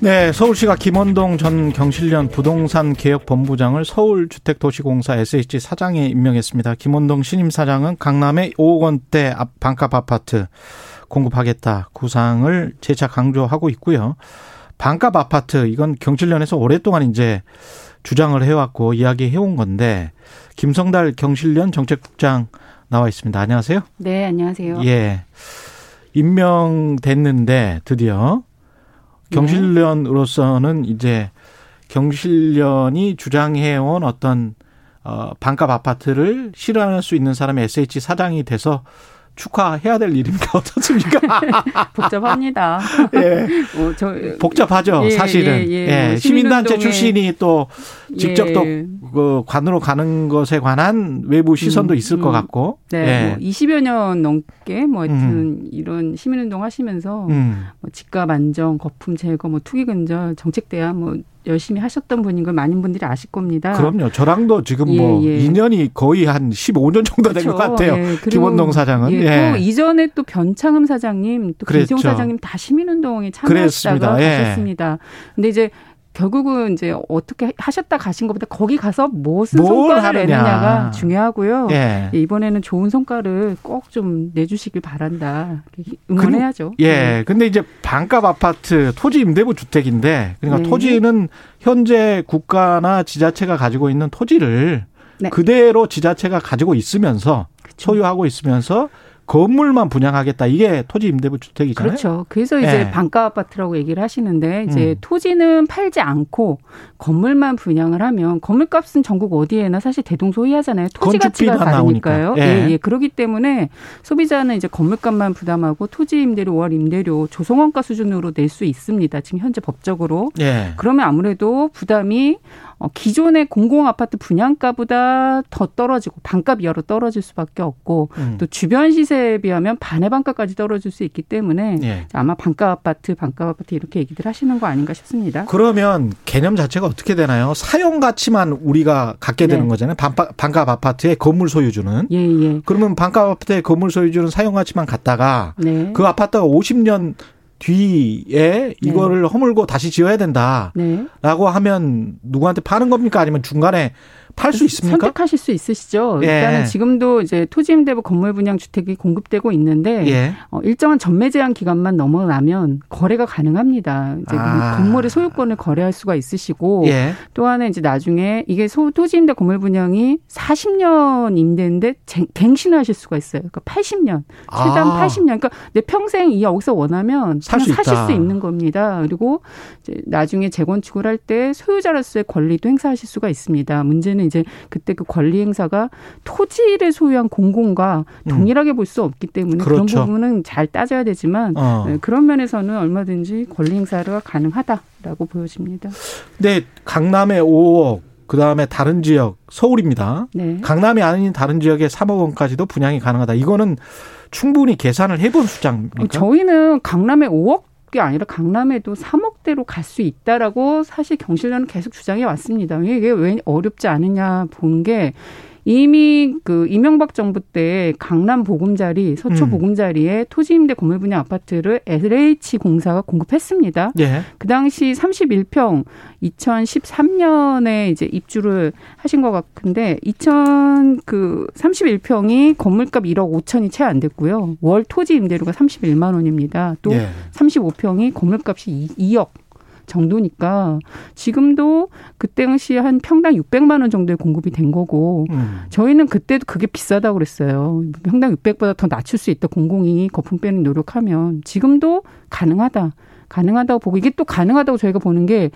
네, 서울시가 김원동 전 경실련 부동산 개혁 본부장을 서울주택도시공사 SH 사장에 임명했습니다. 김원동 신임 사장은 강남의 5억 원대 반값 아파트 공급하겠다 구상을 재차 강조하고 있고요. 반값 아파트 이건 경실련에서 오랫동안 이제 주장을 해왔고 이야기해온 건데 김성달 경실련 정책국장 나와 있습니다. 안녕하세요. 네, 안녕하세요. 예. 임명됐는데 드디어 경실련으로서는 이제 경실련이 주장해온 어떤 어 반값 아파트를 실현할 수 있는 사람이 SH 사장이 돼서 축하해야 될 일입니까? 어떻습니까? 복잡합니다. 예. 어, 저, 복잡하죠, 예, 사실은. 예, 예. 예. 뭐 시민단체 출신이 또 직접 예. 또그 관으로 가는 것에 관한 외부 시선도 음, 있을 음. 것 같고. 네. 예. 뭐 20여 년 넘게 뭐 하여튼 음. 이런 시민운동 하시면서 음. 뭐 집값 안정, 거품 제거, 뭐 투기 근절, 정책 대안 뭐 열심히 하셨던 분인 걸 많은 분들이 아실 겁니다. 그럼요. 저랑도 지금 예, 뭐 예. 2년이 거의 한 15년 정도 된것 그렇죠. 같아요. 예. 김원동 사장은. 예. 또 예. 이전에 또 변창흠 사장님, 또 김지용 사장님 다 시민운동에 참여하시다가 예. 가셨습니다. 근데 이제 결국은 이제 어떻게 하셨다 가신 것보다 거기 가서 무슨 성과를 하느냐. 내느냐가 중요하고요. 예. 예. 이번에는 좋은 성과를 꼭 좀 내주시길 바란다. 응원해야죠. 그, 예. 네. 근데 이제 반값 아파트 토지 임대부 주택인데 그러니까 네. 토지는 현재 국가나 지자체가 가지고 있는 토지를 네. 그대로 지자체가 가지고 있으면서 그쵸. 소유하고 있으면서 건물만 분양하겠다. 이게 토지 임대부 주택이잖아요. 그렇죠. 그래서 이제 네. 반가 아파트라고 얘기를 하시는데 이제 음. 토지는 팔지 않고 건물만 분양을 하면 건물값은 전국 어디에나 사실 대동소이하잖아요. 토지 가치가 다르니까요. 예. 예, 예. 그렇기 때문에 소비자는 이제 건물값만 부담하고 토지 임대료, 월 임대료 조성원가 수준으로 낼 수 있습니다. 지금 현재 법적으로. 예. 그러면 아무래도 부담이 어, 기존의 공공 아파트 분양가보다 더 떨어지고 반값 이하로 떨어질 수밖에 없고 음. 또 주변 시세 에 비하면 반의 반값까지 떨어질 수 있기 때문에 예. 아마 반값 아파트, 반값 아파트 이렇게 얘기들 하시는 거 아닌가 싶습니다. 그러면 개념 자체가 어떻게 되나요? 사용 가치만 우리가 갖게 되는 네. 거잖아요. 반값 아파트의 건물 소유주는. 예, 예. 그러면 반값 아파트의 건물 소유주는 사용 가치만 갖다가 네. 그 아파트가 50년 뒤에 이거를 네. 허물고 다시 지어야 된다 라고 네. 하면 누구한테 파는 겁니까 아니면 중간에 팔 수 있습니까? 선택하실 수 있으시죠. 예. 일단은 지금도 이제 토지 임대부 건물 분양 주택이 공급되고 있는데 예. 어, 일정한 전매 제한 기간만 넘어가면 거래가 가능합니다. 이제 아. 건물의 소유권을 거래할 수가 있으시고 예. 또 하나 이제 나중에 이게 소, 토지 임대 건물 분양이 40년 임대인데 갱신하실 수가 있어요. 그러니까 80년 최단 아. 80년. 그러니까 내 평생 이 여기서 원하면 살 수 사실 수 있는 겁니다. 그리고 이제 나중에 재건축을 할때 소유자로서의 권리도 행사하실 수가 있습니다. 문제는 이제 그때 그 권리 행사가 토지를 소유한 공공과 음. 동일하게 볼수 없기 때문에 그렇죠. 그런 부분은 잘 따져야 되지만 어. 네, 그런 면에서는 얼마든지 권리 행사가 가능하다라고 보여집니다. 네, 강남의 5억 그 다음에 다른 지역 서울입니다. 네. 강남이 아닌 다른 지역에 3억 원까지도 분양이 가능하다. 이거는 충분히 계산을 해본 숫자입니까? 저희는 강남에 5억 게 아니라 강남에도 3억대로 갈 수 있다라고 사실 경실련은 계속 주장해 왔습니다. 이게 왜 어렵지 않느냐 보는 게 이미 그 이명박 정부 때 강남 보금자리, 서초 음. 보금자리에 토지 임대 건물 분양 아파트를 LH 공사가 공급했습니다. 예. 그 당시 31평 2013년에 이제 입주를 하신 것 같은데 2000그 31평이 건물값 1억 5천이 채 안 됐고요. 월 토지 임대료가 31만 원입니다. 또 예. 35평이 건물값이 2억 정도니까 지금도 그때 당시 한 평당 600만 원 정도의 공급이 된 거고 음. 저희는 그때도 그게 비싸다고 그랬어요. 평당 600보다 더 낮출 수 있다. 공공이 거품 빼는 노력하면 지금도 가능하다. 가능하다고 보고 이게 또 가능하다고 저희가 보는 게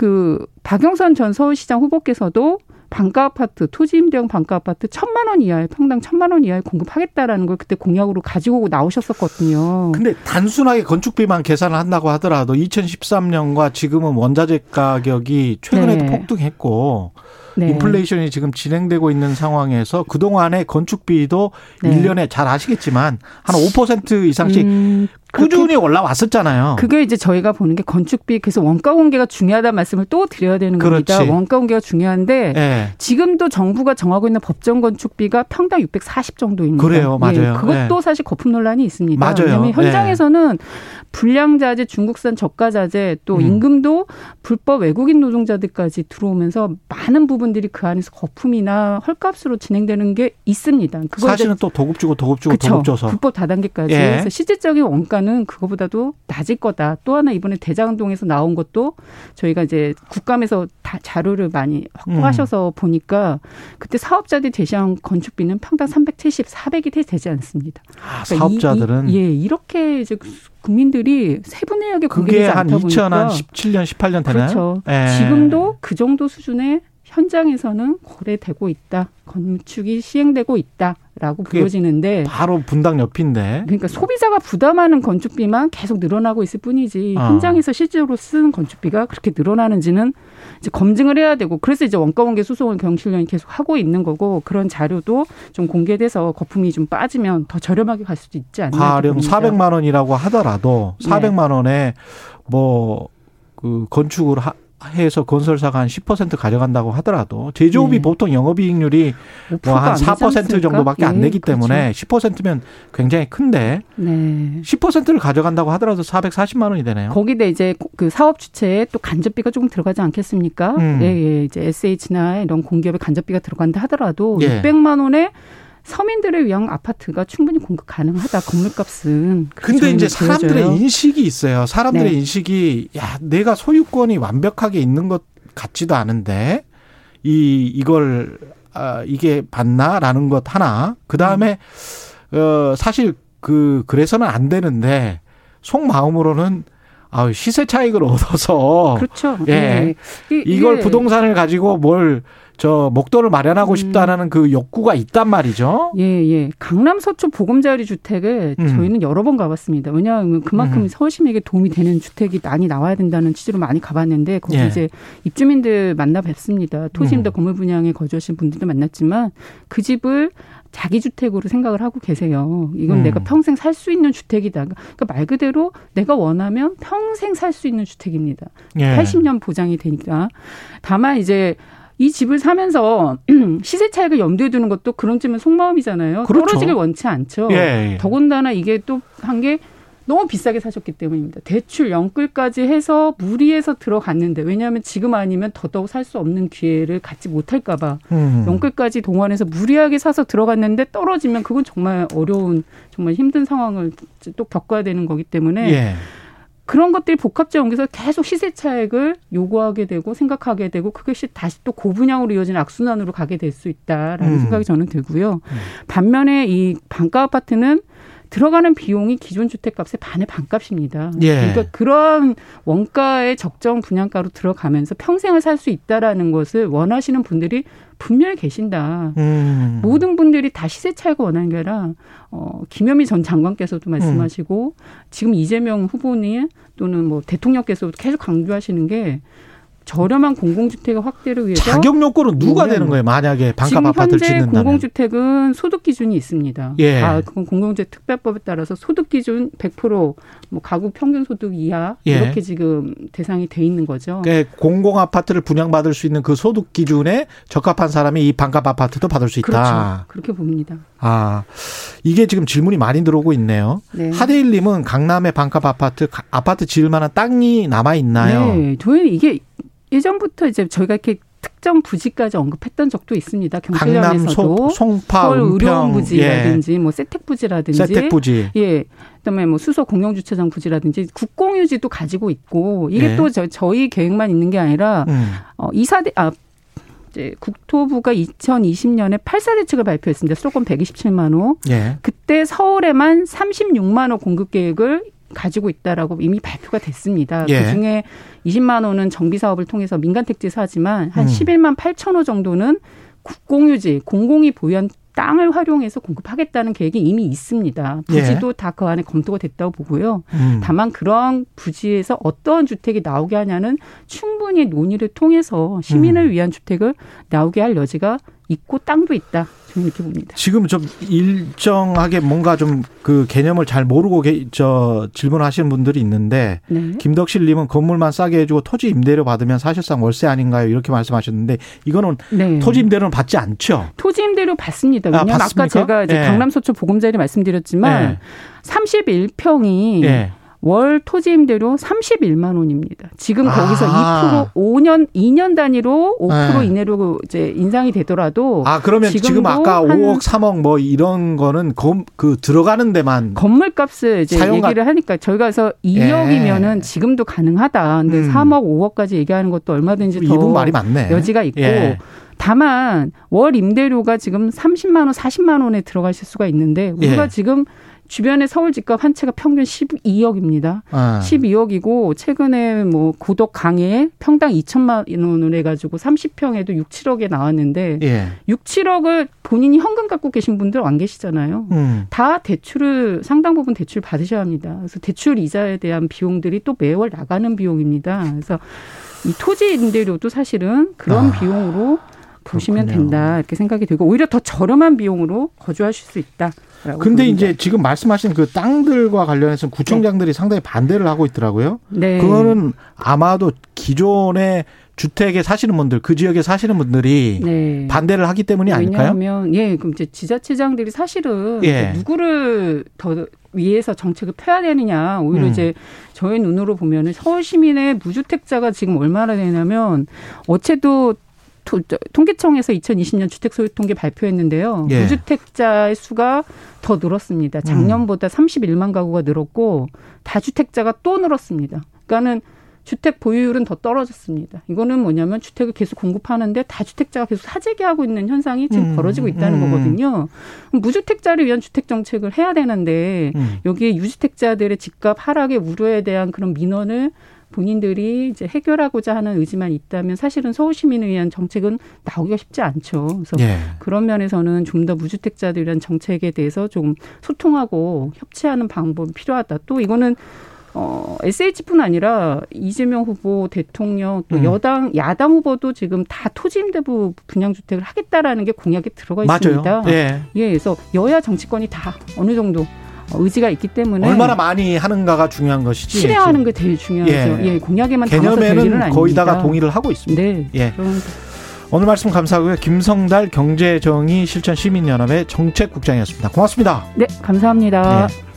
그 박영선 전 서울시장 후보께서도 반가 아파트, 토지 임대형 반가 아파트 천만 원 이하에 평당 천만 원 이하에 공급하겠다라는 걸 그때 공약으로 가지고 나오셨었거든요. 근데 단순하게 건축비만 계산을 한다고 하더라도 2013년과 지금은 원자재 가격이 최근에도 네. 폭등했고 네. 인플레이션이 지금 진행되고 있는 상황에서 그동안의 건축비도 네. 1년에 잘 아시겠지만 한 5% 이상씩 음, 꾸준히 올라왔었잖아요. 그게 이제 저희가 보는 게 건축비 그래서 원가 공개가 중요하다는 말씀을 또 드려야 되는 그렇지. 겁니다. 원가 공개가 중요한데 네. 지금도 정부가 정하고 있는 법정 건축비가 평당 640 정도입니다. 그래요, 예, 맞아요. 예, 그것도 네. 사실 거품 논란이 있습니다. 맞아요. 왜냐하면 현장에서는 네. 불량자재, 중국산 저가자재 또 음. 임금도 불법 외국인 노동자들까지 들어오면서 많은 부분들이 그 안에서 거품이나 헐값으로 진행되는 게 있습니다. 사실은 또 도급 주고 도급 주고 도급 줘서 불법 다단계까지 예. 해서 실질적인 원가 는 그거보다도 낮을 거다. 또 하나 이번에 대장동에서 나온 것도 저희가 이제 국감에서 다 자료를 많이 확보하셔서 음. 보니까 그때 사업자들이 제시한 건축비는 평당 370, 400이 되지 않습니다. 아, 그러니까 사업자들은 이, 이, 예 이렇게 이제 국민들이 세분화하게 그게 한 2017년 18년 되나요? 그렇죠. 예. 지금도 그 정도 수준의 현장에서는 거래되고 있다. 건축이 시행되고 있다라고 보여지는데 바로 분당 옆인데 그러니까 소비자가 부담하는 건축비만 계속 늘어나고 있을 뿐이지 어. 현장에서 실제로 쓰는 건축비가 그렇게 늘어나는지는 이제 검증을 해야 되고 그래서 이제 원가원계 소송을 경실련이 계속 하고 있는 거고 그런 자료도 좀 공개돼서 거품이 좀 빠지면 더 저렴하게 갈 수도 있지 않나 가령 400만 원이라고 하더라도 400만 원에 뭐 그 건축을 하, 해서 건설사가 한 10% 가져간다고 하더라도 제조업이 네. 보통 영업이익률이 뭐 한 4% 정도밖에 안 내기 네, 때문에 그렇죠. 10%면 굉장히 큰데 네. 10%를 가져간다고 하더라도 440만 원이 되네요. 거기다 이제 그 사업 주체에 또 간접비가 조금 들어가지 않겠습니까? 음. 예, 예. 이제 SH나 이런 공기업의 간접비가 들어간다 하더라도 예. 600만 원에 서민들을 위한 아파트가 충분히 공급 가능하다. 건물값은. 근데 이제 사람들의 보여줘요. 인식이 있어요. 사람들의 네. 인식이 야 내가 소유권이 완벽하게 있는 것 같지도 않은데 이 이걸 아 이게 맞나라는 것 하나. 그 다음에 음. 어 사실 그 그래서는 안 되는데 속 마음으로는 아 시세 차익을 얻어서 그렇죠. 예. 네. 이걸 부동산을 가지고 뭘 저 목돈을 마련하고 음. 싶다라는 그 욕구가 있단 말이죠. 예, 예. 강남 서초 보금자리 주택을 음. 저희는 여러 번 가봤습니다. 왜냐하면 그만큼 음. 서울시민에게 도움이 되는 주택이 많이 나와야 된다는 취지로 많이 가봤는데 거기 예. 이제 입주민들 만나 뵙습니다. 토지임대 음. 건물 분양에 거주하신 분들도 만났지만 그 집을 자기 주택으로 생각을 하고 계세요. 이건 음. 내가 평생 살 수 있는 주택이다. 그러니까 말 그대로 내가 원하면 평생 살 수 있는 주택입니다. 예. 80년 보장이 되니까. 다만 이제 이 집을 사면서 시세 차익을 염두에 두는 것도 그런 쯤은 속마음이잖아요. 그렇죠. 떨어지길 원치 않죠. 예, 예. 더군다나 이게 또 한 게 너무 비싸게 사셨기 때문입니다. 대출 연끌까지 해서 무리해서 들어갔는데 왜냐하면 지금 아니면 더더욱 살 수 없는 기회를 갖지 못할까봐 음. 연끌까지 동원해서 무리하게 사서 들어갔는데 떨어지면 그건 정말 어려운 정말 힘든 상황을 또 겪어야 되는 거기 때문에 예. 그런 것들이 복합적 연계에서 계속 시세 차익을 요구하게 되고 생각하게 되고 그것이 다시 또 고분양으로 이어진 악순환으로 가게 될 수 있다라는 음. 생각이 저는 들고요. 음. 반면에 이 반가 아파트는 들어가는 비용이 기존 주택값의 반의 반값입니다. 예. 그러니까 그런 원가의 적정 분양가로 들어가면서 평생을 살 수 있다라는 것을 원하시는 분들이 분명히 계신다. 음. 모든 분들이 다 시세 차익을 원하는 게 아니라 어 김현미 전 장관께서도 말씀하시고 음. 지금 이재명 후보님 또는 뭐 대통령께서도 계속 강조하시는 게 저렴한 공공주택의 확대를 위해서 자격 요건은 누가 되는 거예요? 만약에 반값 아파트를 짓는다면 공공주택은 소득 기준이 있습니다. 예. 아, 그건 공공주택 특별법에 따라서 소득 기준 100%뭐 가구 평균 소득 이하 예. 이렇게 지금 대상이 돼 있는 거죠. 그러니까 공공 아파트를 분양받을 수 있는 그 소득 기준에 적합한 사람이 이 반값 아파트도 받을 수 있다. 그렇죠. 그렇게 봅니다. 아 이게 지금 질문이 많이 들어오고 있네요. 네. 하대일님은 강남의 반값 아파트 아파트 지을 만한 땅이 남아 있나요? 네, 저희는 이게 예전부터 이제 저희가 이렇게 특정 부지까지 언급했던 적도 있습니다. 경실련에서도 송파, 서울 의료원 부지라든지 예. 뭐 세택 부지라든지 세택 부지 예. 그다음에 뭐 수소 공영 주차장 부지라든지 국공유지도 가지고 있고 이게 예. 또 저, 저희 계획만 있는 게 아니라 음. 어 이사대 아 이제 국토부가 2020년에 8사 대책을 발표했습니다. 수도권 127만 호. 예. 그때 서울에만 36만 호 공급 계획을 가지고 있다라고 이미 발표가 됐습니다. 예. 그 중에 20만 원은 정비 사업을 통해서 민간 택지 사지만 한 음. 11만 8천 호 정도는 국공유지 공공이 보유한 땅을 활용해서 공급하겠다는 계획이 이미 있습니다. 부지도 예. 다그 안에 검토가 됐다고 보고요. 음. 다만 그런 부지에서 어떤 주택이 나오게 하냐는 충분히 논의를 통해서 시민을 음. 위한 주택을 나오게 할 여지가 있고 땅도 있다. 저는 이렇게 봅니다. 지금 좀 일정하게 뭔가 좀 그 개념을 잘 모르고 게, 저 질문하시는 분들이 있는데 네. 김덕실님은 건물만 싸게 해주고 토지 임대료 받으면 사실상 월세 아닌가요? 이렇게 말씀하셨는데 이거는 네. 토지 임대료는 받지 않죠? 토지 임대료 받습니다. 왜냐하면 아, 까 제가 이제 네. 강남 서초 보금자리 말씀드렸지만 네. 31평이 네. 월 토지 임대료 31만 원입니다. 지금 거기서 아. 2% 5년 2년 단위로 5% 네. 이내로 이제 인상이 되더라도 아 그러면 지금 아까 5억 3억 뭐 이런 거는 그, 그 들어가는 데만 건물값을 이제 사용가... 얘기를 하니까 저희가 그래서 2억이면은 예. 지금도 가능하다. 근데 음. 3억 5억까지 얘기하는 것도 얼마든지 더 말이 많네. 여지가 있고 예. 다만 월 임대료가 지금 30만 원, 40만 원에 들어가실 수가 있는데 우리가 예. 지금 주변의 서울 집값 한 채가 평균 12억입니다. 아. 12억이고 최근에 뭐 고덕 강에 평당 2천만 원을 해가지고 30평에도 6, 7억에 나왔는데 예. 6, 7억을 본인이 현금 갖고 계신 분들 안 계시잖아요. 음. 다 대출을 상당 부분 대출 받으셔야 합니다. 그래서 대출 이자에 대한 비용들이 또 매월 나가는 비용입니다. 그래서 이 토지 임대료도 사실은 그런 아. 비용으로 보시면 그렇군요. 된다 이렇게 생각이 들고 오히려 더 저렴한 비용으로 거주하실 수 있다. 근데 이제 지금 말씀하신 그 땅들과 관련해서 구청장들이 네. 상당히 반대를 하고 있더라고요. 네. 그거는 아마도 기존의 주택에 사시는 분들, 그 지역에 사시는 분들이 네. 반대를 하기 때문이 아닐까요? 왜냐하면 예, 그럼 이제 지자체장들이 사실은 예. 누구를 더 위해서 정책을 펴야 되느냐 오히려 음. 이제 저희 눈으로 보면은 서울 시민의 무주택자가 지금 얼마나 되냐면 어째도 통계청에서 2020년 주택 소유 통계 발표했는데요. 예. 무주택자의 수가 더 늘었습니다. 작년보다 음. 31만 가구가 늘었고 다주택자가 또 늘었습니다. 그러니까는 주택 보유율은 더 떨어졌습니다. 이거는 뭐냐면 주택을 계속 공급하는데 다주택자가 계속 사재기하고 있는 현상이 지금 음, 벌어지고 있다는 음. 거거든요. 무주택자를 위한 주택 정책을 해야 되는데 음. 여기에 유주택자들의 집값 하락의 우려에 대한 그런 민원을 본인들이 이제 해결하고자 하는 의지만 있다면 사실은 서울 시민을 위한 정책은 나오기가 쉽지 않죠. 그래서 예. 그런 면에서는 좀 더 무주택자들 이란 정책에 대해서 좀 소통하고 협치하는 방법이 필요하다. 또 이거는 어, SH뿐 아니라 이재명 후보 대통령 또 음. 여당 야당 후보도 지금 다 토지 임대부 분양 주택을 하겠다라는 게 공약에 들어가 있습니다. 맞아요. 예. 예, 그래서 여야 정치권이 다 어느 정도 의지가 있기 때문에 얼마나 많이 하는가가 중요한 것이지 실행하는 게 제일 중요하죠. 예, 예 공약에만 개념에는 거의다가 동의를 하고 있습니다. 네. 예. 오늘 말씀 감사하고요. 김성달 경제정의 실천시민연합의 정책국장이었습니다. 고맙습니다. 네, 감사합니다. 예.